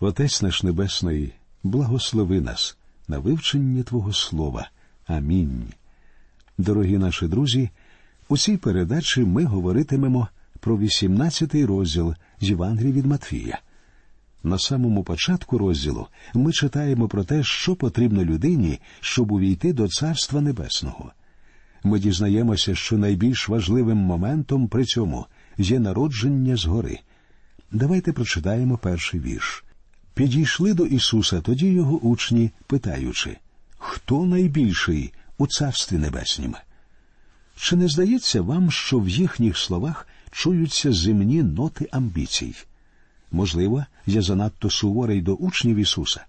Отець наш Небесний, благослови нас на вивчення Твого Слова. Амінь. Дорогі наші друзі, у цій передачі ми говоритимемо про 18-й розділ з Євангелії від Матфія. На самому початку розділу ми читаємо про те, що потрібно людині, щоб увійти до Царства Небесного. Ми дізнаємося, що найбільш важливим моментом при цьому є народження згори. Давайте прочитаємо перший вірш. Підійшли до Ісуса тоді його учні, питаючи, хто найбільший у Царстві Небеснім? Чи не здається вам, що в їхніх словах чуються земні ноти амбіцій? Можливо, я занадто суворий до учнів Ісуса,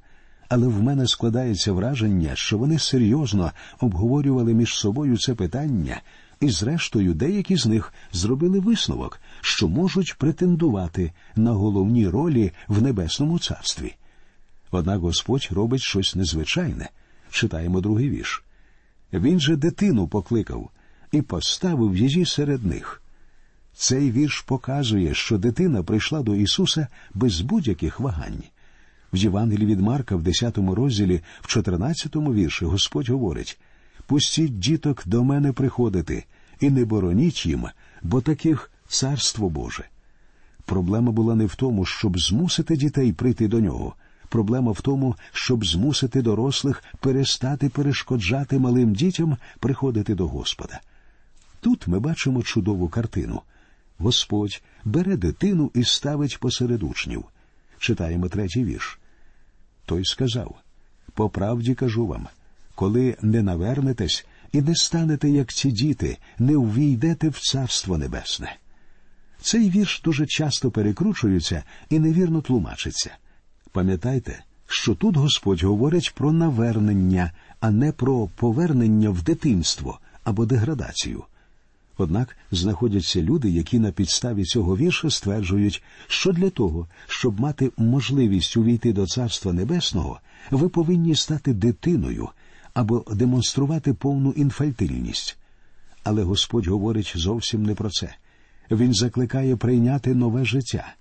але в мене складається враження, що вони серйозно обговорювали між собою це питання, і, зрештою, деякі з них зробили висновок, що можуть претендувати на головні ролі в небесному царстві. Однак Господь робить щось незвичайне. Читаємо другий вірш. Він же дитину покликав і поставив її серед них. Цей вірш показує, що дитина прийшла до Ісуса без будь-яких вагань. В Євангелії від Марка, в 10 розділі, в 14 вірші, Господь говорить Пустіть діток до мене приходити, і не бороніть їм, бо таких царство Боже. Проблема була не в тому, щоб змусити дітей прийти до нього. Проблема в тому, щоб змусити дорослих перестати перешкоджати малим дітям приходити до Господа. Тут ми бачимо чудову картину. Господь бере дитину і ставить посеред учнів. Читаємо третій вірш. Той сказав По правді кажу вам, коли не навернетесь і не станете, як ці діти, не увійдете в Царство Небесне. Цей вірш дуже часто перекручується і невірно тлумачиться. Пам'ятайте, що тут Господь говорить про навернення, а не про повернення в дитинство або деградацію. Однак знаходяться люди, які на підставі цього вірша стверджують, що для того, щоб мати можливість увійти до Царства Небесного, ви повинні стати дитиною або демонструвати повну інфальтильність. Але Господь говорить зовсім не про це. Він закликає прийняти нове життя.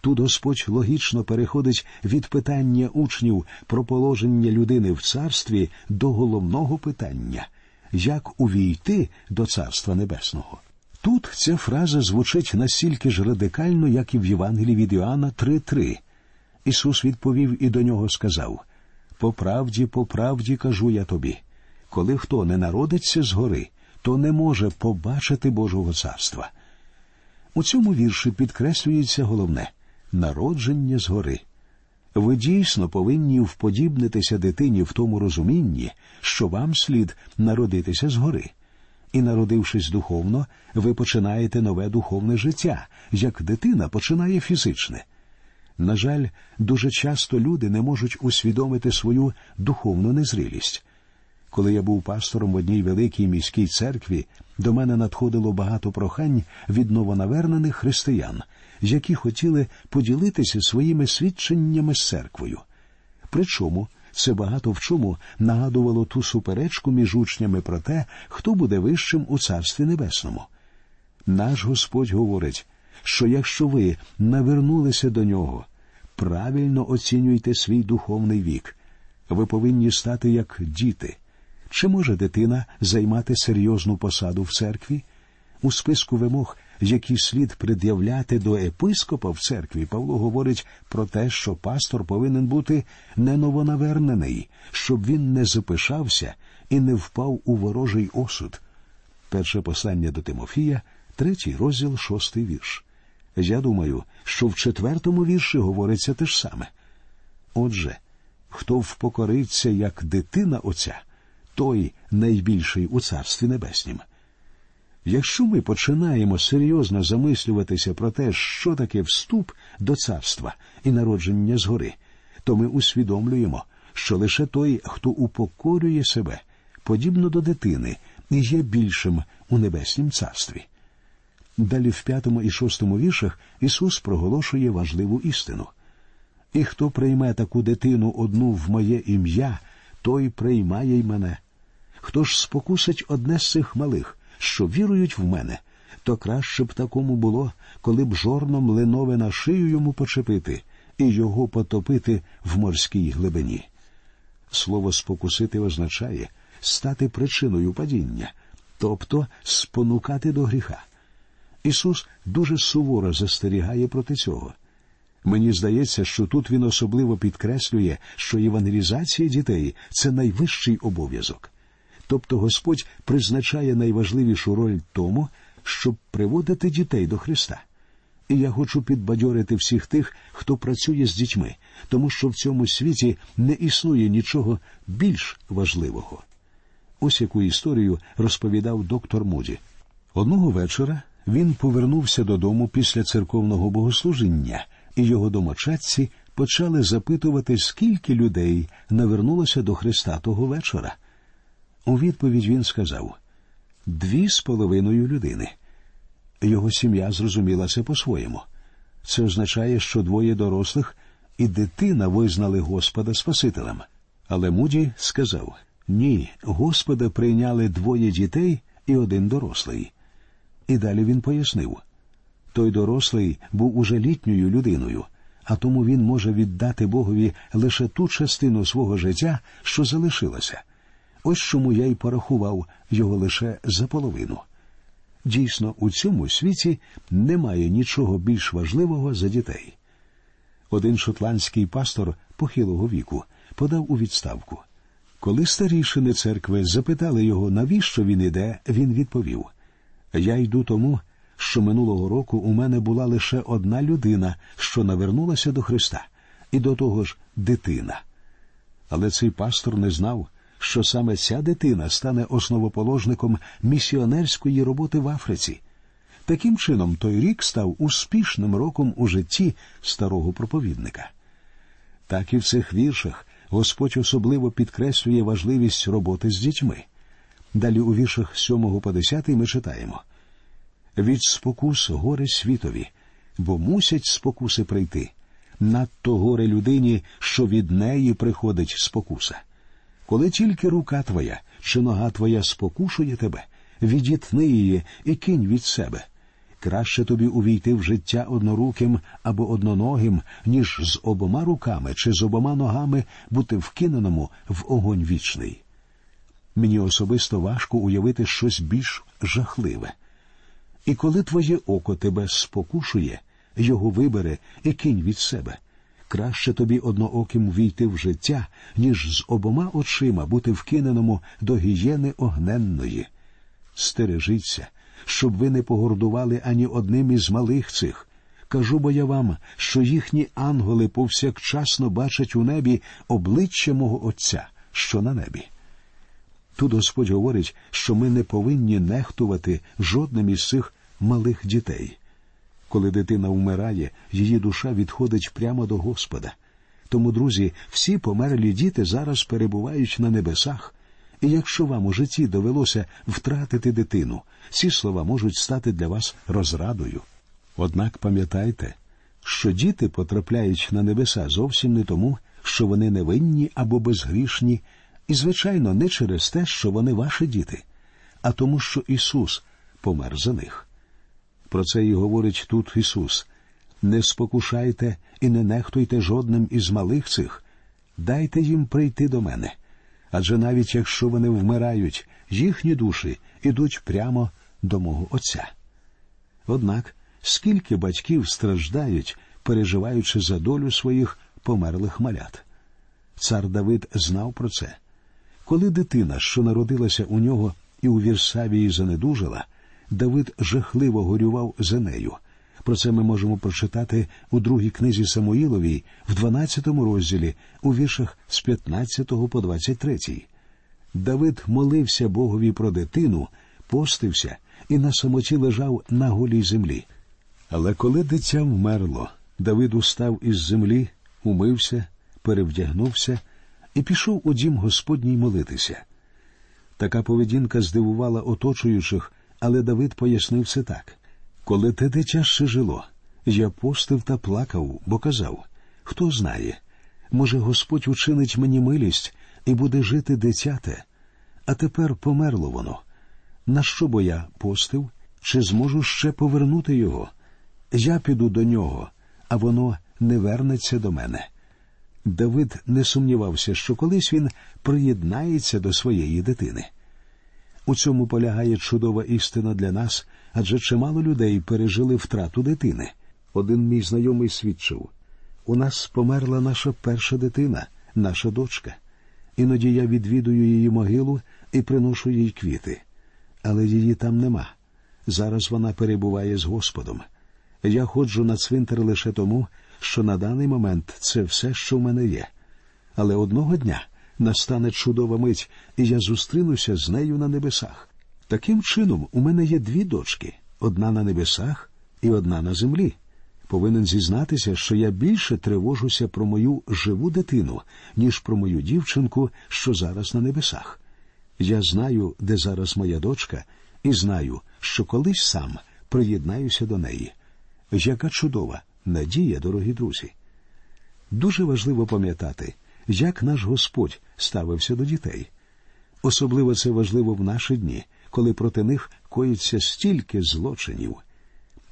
Тут Господь логічно переходить від питання учнів про положення людини в царстві до головного питання як увійти до Царства Небесного. Тут ця фраза звучить настільки ж радикально, як і в Євангелії від Іоанна 3.3. Ісус відповів і до нього сказав По правді, по правді кажу я тобі, коли хто не народиться згори, то не може побачити Божого царства. У цьому вірші підкреслюється головне народження згори. Ви дійсно повинні вподібнитися дитині в тому розумінні, що вам слід народитися згори. І, народившись духовно, ви починаєте нове духовне життя, як дитина починає фізичне. На жаль, дуже часто люди не можуть усвідомити свою духовну незрілість. Коли я був пастором в одній великій міській церкві, до мене надходило багато прохань від новонавернених християн, які хотіли поділитися своїми свідченнями з церквою. Причому це багато в чому нагадувало ту суперечку між учнями про те, хто буде вищим у Царстві Небесному. Наш Господь говорить, що якщо ви навернулися до нього, правильно оцінюйте свій духовний вік, ви повинні стати як діти. Чи може дитина займати серйозну посаду в церкві? У списку вимог, які слід пред'являти до епископа в церкві, Павло говорить про те, що пастор повинен бути не новонавернений, щоб він не запишався і не впав у ворожий осуд. Перше послання до Тимофія, третій розділ, шостий вірш. Я думаю, що в четвертому вірші говориться те ж саме. Отже, хто впокориться як дитина Отця, той найбільший у Царстві Небеснім. Якщо ми починаємо серйозно замислюватися про те, що таке вступ до царства і народження згори, то ми усвідомлюємо, що лише той, хто упокорює себе, подібно до дитини, є більшим у небеснім царстві. Далі в п'ятому і шостому віршах Ісус проголошує важливу істину. І хто прийме таку дитину одну в моє ім'я, той приймає й мене. Хто ж спокусить одне з цих малих, що вірують в мене, то краще б такому було, коли б жорном линове на шию йому почепити і його потопити в морській глибині. Слово спокусити означає стати причиною падіння, тобто спонукати до гріха. Ісус дуже суворо застерігає проти цього. Мені здається, що тут він особливо підкреслює, що євангелізація дітей це найвищий обов'язок. Тобто Господь призначає найважливішу роль тому, щоб приводити дітей до Христа. І я хочу підбадьорити всіх тих, хто працює з дітьми, тому що в цьому світі не існує нічого більш важливого. Ось яку історію розповідав доктор Муді. Одного вечора він повернувся додому після церковного богослужіння, і його домочадці почали запитувати, скільки людей навернулося до Христа того вечора. У відповідь він сказав дві з половиною людини. Його сім'я зрозуміла це по-своєму. Це означає, що двоє дорослих і дитина визнали Господа Спасителем. Але Муді сказав ні, Господа прийняли двоє дітей і один дорослий. І далі він пояснив той дорослий був уже літньою людиною, а тому він може віддати Богові лише ту частину свого життя, що залишилася. Ось чому я й порахував його лише за половину. Дійсно, у цьому світі немає нічого більш важливого за дітей. Один шотландський пастор похилого віку подав у відставку. Коли старішини церкви запитали його, навіщо він іде, він відповів Я йду тому, що минулого року у мене була лише одна людина, що навернулася до Христа, і до того ж дитина. Але цей пастор не знав, що саме ця дитина стане основоположником місіонерської роботи в Африці. Таким чином, той рік став успішним роком у житті старого проповідника. Так і в цих віршах Господь особливо підкреслює важливість роботи з дітьми. Далі у віршах 7 по 10 ми читаємо від спокус горе світові, бо мусять спокуси прийти. Надто горе людині, що від неї приходить спокуса. Коли тільки рука твоя чи нога твоя спокушує тебе, відітни її і кинь від себе. Краще тобі увійти в життя одноруким або одноногим, ніж з обома руками чи з обома ногами бути вкиненому в огонь вічний. Мені особисто важко уявити щось більш жахливе. І коли твоє око тебе спокушує, його вибере і кинь від себе. Краще тобі однооким війти в життя, ніж з обома очима бути вкиненому до гієни огненної. Стережіться, щоб ви не погордували ані одним із малих цих. Кажу бо я вам, що їхні ангели повсякчасно бачать у небі обличчя мого Отця, що на небі. Тут Господь говорить, що ми не повинні нехтувати жодним із цих малих дітей. Коли дитина вмирає, її душа відходить прямо до Господа. Тому, друзі, всі померлі діти зараз перебувають на небесах. І якщо вам у житті довелося втратити дитину, ці слова можуть стати для вас розрадою. Однак пам'ятайте, що діти потрапляють на небеса зовсім не тому, що вони невинні або безгрішні, і, звичайно, не через те, що вони ваші діти, а тому, що Ісус помер за них. Про це і говорить тут Ісус. Не спокушайте і не нехтуйте жодним із малих цих, дайте їм прийти до мене. Адже навіть якщо вони вмирають, їхні душі ідуть прямо до мого Отця. Однак, скільки батьків страждають, переживаючи за долю своїх померлих малят. Цар Давид знав про це. Коли дитина, що народилася у нього і у Вірсавії занедужила, Давид жахливо горював за нею. Про це ми можемо прочитати у другій книзі Самуїловій, в 12 розділі, у віршах з 15 по 23. Давид молився Богові про дитину, постився і на самоті лежав на голій землі. Але коли дитя вмерло, Давид устав із землі, умився, перевдягнувся і пішов у дім Господній молитися. Така поведінка здивувала оточуючих, але Давид пояснив це так коли те дитя ще жило, я постив та плакав, бо казав хто знає, може, Господь учинить мені милість і буде жити дитяте, а тепер померло воно. На що бо я постив, чи зможу ще повернути його? Я піду до нього, а воно не вернеться до мене. Давид не сумнівався, що колись він приєднається до своєї дитини. У цьому полягає чудова істина для нас, адже чимало людей пережили втрату дитини. Один мій знайомий свідчив у нас померла наша перша дитина, наша дочка. Іноді я відвідую її могилу і приношу їй квіти, але її там нема. Зараз вона перебуває з Господом. Я ходжу на цвинтар лише тому, що на даний момент це все, що в мене є. Але одного дня настане чудова мить, і я зустрінуся з нею на небесах. Таким чином, у мене є дві дочки одна на небесах і одна на землі. Повинен зізнатися, що я більше тривожуся про мою живу дитину, ніж про мою дівчинку, що зараз на небесах. Я знаю, де зараз моя дочка, і знаю, що колись сам приєднаюся до неї. Яка чудова надія, дорогі друзі. Дуже важливо пам'ятати, як наш Господь ставився до дітей. Особливо це важливо в наші дні, коли проти них коїться стільки злочинів.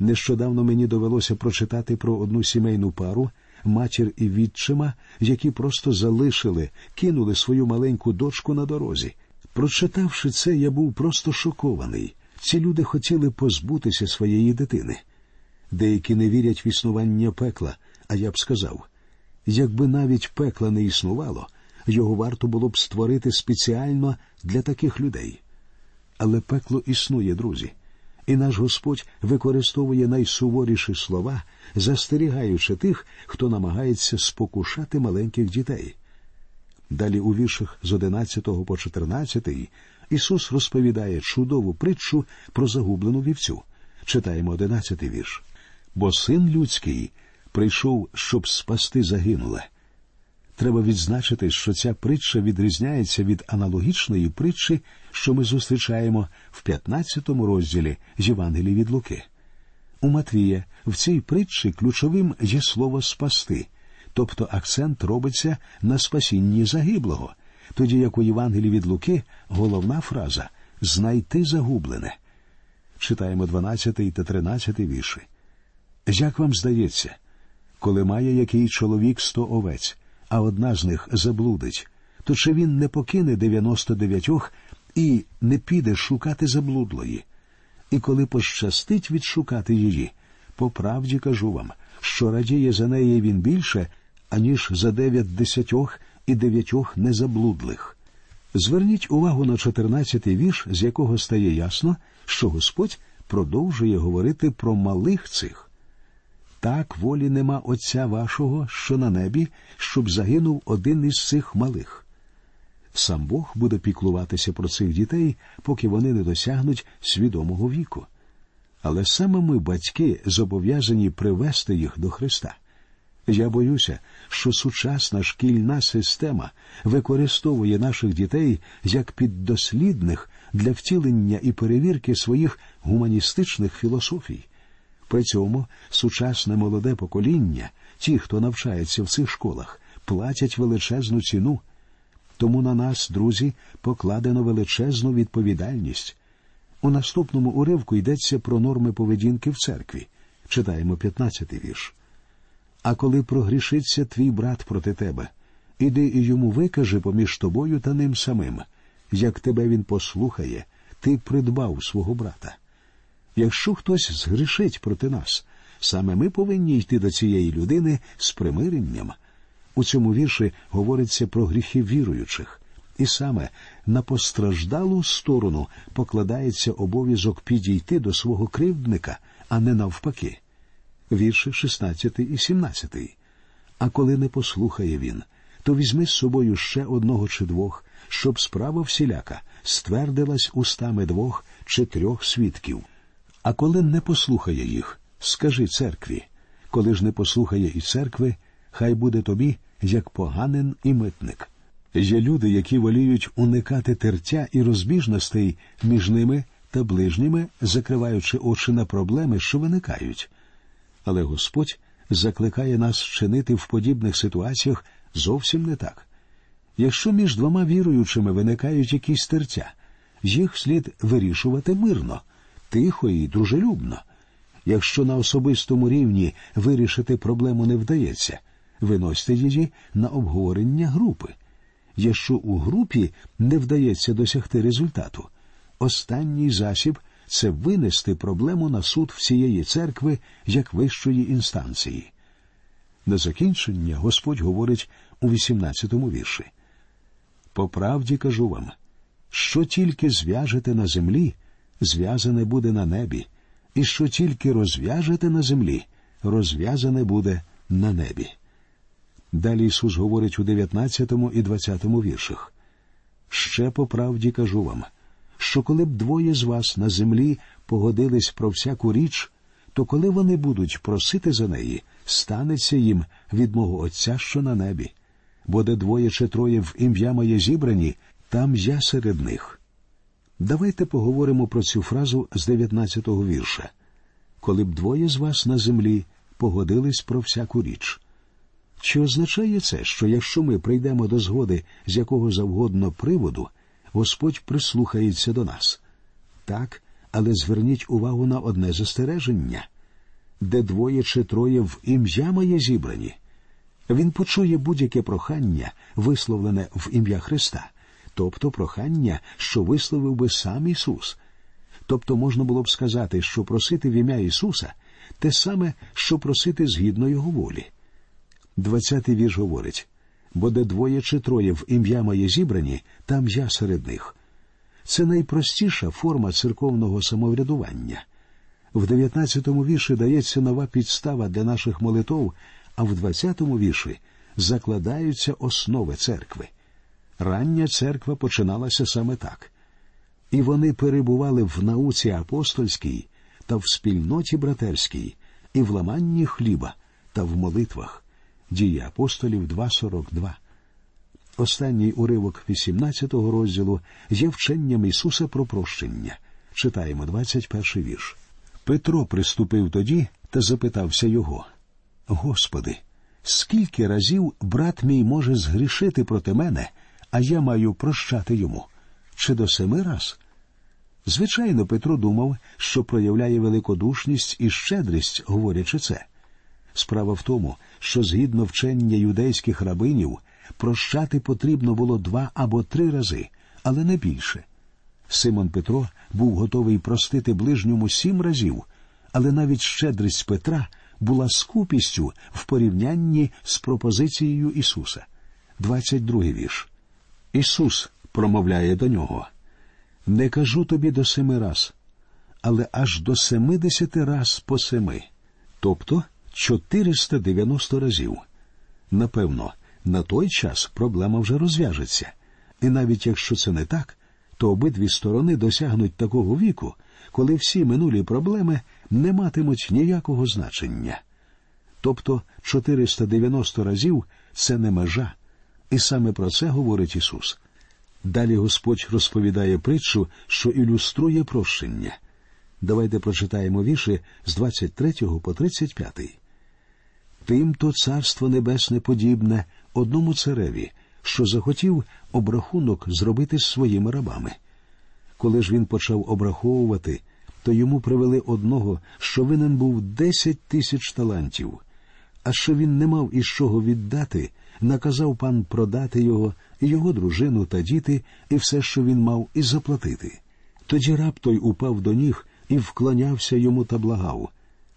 Нещодавно мені довелося прочитати про одну сімейну пару, матір і відчима, які просто залишили, кинули свою маленьку дочку на дорозі. Прочитавши це, я був просто шокований. Ці люди хотіли позбутися своєї дитини. Деякі не вірять в існування пекла, а я б сказав якби навіть пекла не існувало, його варто було б створити спеціально для таких людей. Але пекло існує, друзі, і наш Господь використовує найсуворіші слова, застерігаючи тих, хто намагається спокушати маленьких дітей. Далі у віршах з 11 по 14 Ісус розповідає чудову притчу про загублену вівцю. Читаємо 11 вірш. Бо син людський прийшов, щоб спасти загинуле. Треба відзначити, що ця притча відрізняється від аналогічної притчі, що ми зустрічаємо в 15 розділі з Євангелії від Луки. У Матвія в цій притчі ключовим є слово спасти, тобто акцент робиться на спасінні загиблого, тоді як у Євангелії від Луки головна фраза знайти загублене. Читаємо 12 та 13 вірші. Як вам здається, коли має який чоловік сто овець, а одна з них заблудить, то чи він не покине дев'яносто дев'ятьох і не піде шукати заблудлої? І коли пощастить відшукати її, по правді кажу вам, що радіє за неї він більше, аніж за дев'ять десятьох і дев'ятьох незаблудлих. Зверніть увагу на чотирнадцятий вірш, з якого стає ясно, що Господь продовжує говорити про малих цих. Так волі нема Отця вашого, що на небі, щоб загинув один із цих малих. Сам Бог буде піклуватися про цих дітей, поки вони не досягнуть свідомого віку. Але саме ми, батьки, зобов'язані привести їх до Христа. Я боюся, що сучасна шкільна система використовує наших дітей як піддослідних для втілення і перевірки своїх гуманістичних філософій. При цьому сучасне молоде покоління, ті, хто навчається в цих школах, платять величезну ціну. Тому на нас, друзі, покладено величезну відповідальність. У наступному уривку йдеться про норми поведінки в церкві. Читаємо 15-й вірш. А коли прогрішиться твій брат проти тебе, іди і йому викажи поміж тобою та ним самим. Як тебе він послухає, ти придбав свого брата. Якщо хтось згрішить проти нас, саме ми повинні йти до цієї людини з примиренням. У цьому вірші говориться про гріхи віруючих, і саме на постраждалу сторону покладається обов'язок підійти до свого кривдника, а не навпаки. Вірші 16 і 17. А коли не послухає він, то візьми з собою ще одного чи двох, щоб справа всіляка ствердилась устами двох чи трьох свідків. А коли не послухає їх, скажи церкві. Коли ж не послухає і церкви, хай буде тобі як поганин і митник. Є люди, які воліють уникати тертя і розбіжностей між ними та ближніми, закриваючи очі на проблеми, що виникають. Але Господь закликає нас чинити в подібних ситуаціях зовсім не так. Якщо між двома віруючими виникають якісь тертя, їх слід вирішувати мирно тихо і дружелюбно. Якщо на особистому рівні вирішити проблему не вдається, виносьте її на обговорення групи. Якщо у групі не вдається досягти результату, останній засіб це винести проблему на суд всієї церкви як вищої інстанції. На закінчення Господь говорить у 18-му вірші. По правді кажу вам, що тільки зв'яжете на землі, зв'язане буде на небі, і що тільки розв'яжете на землі, розв'язане буде на небі. Далі Ісус говорить у 19 і 20 віршах. Ще по правді кажу вам, що коли б двоє з вас на землі погодились про всяку річ, то коли вони будуть просити за неї, станеться їм від мого Отця, що на небі. Бо де двоє чи троє в ім'я моє зібрані, там я серед них. Давайте поговоримо про цю фразу з 19-го вірша. Коли б двоє з вас на землі погодились про всяку річ. Чи означає це, що якщо ми прийдемо до згоди з якого завгодно приводу, Господь прислухається до нас? Так, але зверніть увагу на одне застереження де двоє чи троє в ім'я моє зібрані. Він почує будь-яке прохання, висловлене в ім'я Христа, тобто прохання, що висловив би сам Ісус. Тобто можна було б сказати, що просити в ім'я Ісуса те саме, що просити згідно Його волі. Двадцятий вірш говорить бо де двоє чи троє в ім'я моє зібрані, там я серед них. Це найпростіша форма церковного самоврядування. В 19-му вірші дається нова підстава для наших молитов, а в 20-му вірші закладаються основи церкви. Рання церква починалася саме так. І вони перебували в науці апостольській та в спільноті братерській, і в ламанні хліба та в молитвах. Дії апостолів 2.42. Останній уривок 18-го розділу є вченням Ісуса про прощення. Читаємо 21 вірш. Петро приступив тоді та запитався його Господи, скільки разів брат мій може згрішити проти мене, а я маю прощати йому? Чи до семи раз? Звичайно, Петро думав, що проявляє великодушність і щедрість, говорячи це. Справа в тому, що згідно вчення юдейських рабинів, прощати потрібно було два або три рази, але не більше. Симон Петро був готовий простити ближньому сім разів, але навіть щедрість Петра була скупістю в порівнянні з пропозицією Ісуса. 22 вірш. Ісус промовляє до нього Не кажу тобі до семи раз, але аж до семидесяти раз по семи, тобто 490 разів. Напевно, на той час проблема вже розв'яжеться, і навіть якщо це не так, то обидві сторони досягнуть такого віку, коли всі минулі проблеми не матимуть ніякого значення. Тобто 490 разів це не межа, і саме про це говорить Ісус. Далі Господь розповідає притчу, що ілюструє прощення. Давайте прочитаємо вірші з 23 по 35. Тим то царство небесне подібне одному цареві, що захотів обрахунок зробити з своїми рабами. Коли ж він почав обраховувати, то йому привели одного, що винен був десять тисяч талантів, а що він не мав із чого віддати, наказав пан продати його, його дружину та діти, і все, що він мав, і заплатити. Тоді раб той упав до ніг і вклонявся йому та благав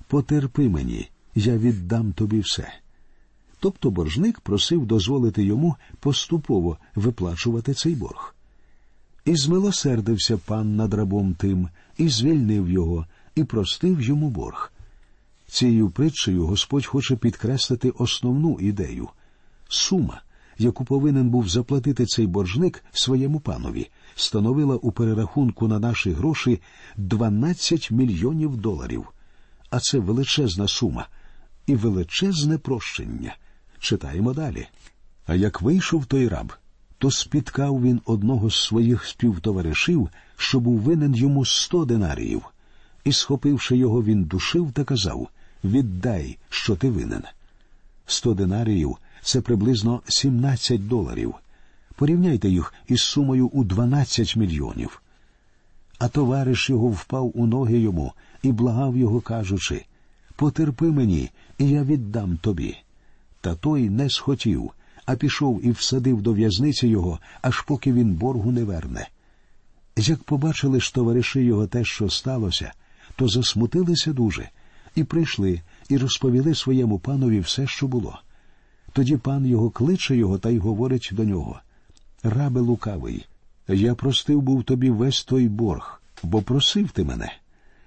Потерпи мені, я віддам тобі все. Тобто боржник просив дозволити йому поступово виплачувати цей борг. І змилосердився пан над рабом тим, і звільнив його, і простив йому борг. Цією притчею Господь хоче підкреслити основну ідею сума, яку повинен був заплатити цей боржник своєму панові, становила у перерахунку на наші гроші 12 мільйонів доларів. А це величезна сума і величезне прощення. Читаємо далі. А як вийшов той раб, то спіткав він одного з своїх співтоваришів, що був винен йому сто динаріїв, і, схопивши його, він душив та казав Віддай, що ти винен. Сто динаріїв це приблизно сімнадцять доларів. Порівняйте їх із сумою у дванадцять мільйонів. А товариш його впав у ноги йому і благав його, кажучи Потерпи мені, і я віддам тобі. Та той не схотів, а пішов і всадив до в'язниці його, аж поки він боргу не верне. Як побачили ж товариші його те, що сталося, то засмутилися дуже, і прийшли, і розповіли своєму панові все, що було. Тоді пан його кличе його та й говорить до нього Рабе лукавий, я простив був тобі весь той борг, бо просив ти мене.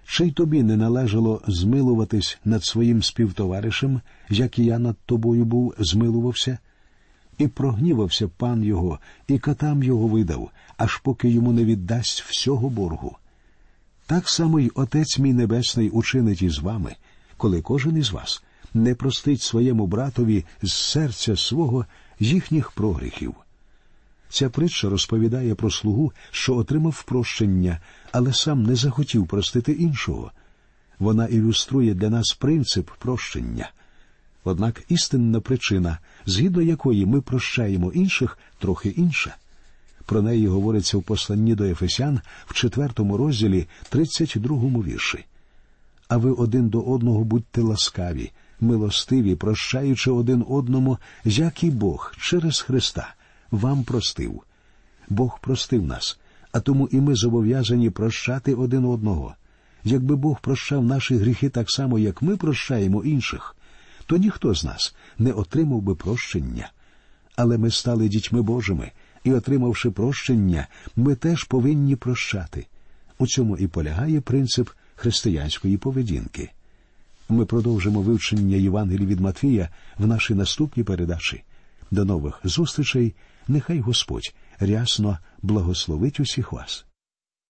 Чи й тобі не належало змилуватись над своїм співтоваришем, як і я над тобою був змилувався? І прогнівався пан його, і катам його видав, аж поки йому не віддасть всього боргу. Так само й Отець мій Небесний учинить із вами, коли кожен із вас не простить своєму братові з серця свого їхніх прогріхів. Ця притча розповідає про слугу, що отримав прощення, але сам не захотів простити іншого. Вона ілюструє для нас принцип прощення. Однак істинна причина, згідно якої ми прощаємо інших, трохи інша. Про неї говориться в посланні до Ефесян в четвертому розділі, 32 вірші. А ви один до одного будьте ласкаві, милостиві, прощаючи один одному, як і Бог через Христа вам простив. Бог простив нас, а тому і ми зобов'язані прощати один одного. Якби Бог прощав наші гріхи так само, як ми прощаємо інших, то ніхто з нас не отримав би прощення. Але ми стали дітьми Божими, і, отримавши прощення, ми теж повинні прощати. У цьому і полягає принцип християнської поведінки. Ми продовжимо вивчення Євангелії від Матвія в нашій наступній передачі. До нових зустрічей. Нехай Господь рясно благословить усіх вас.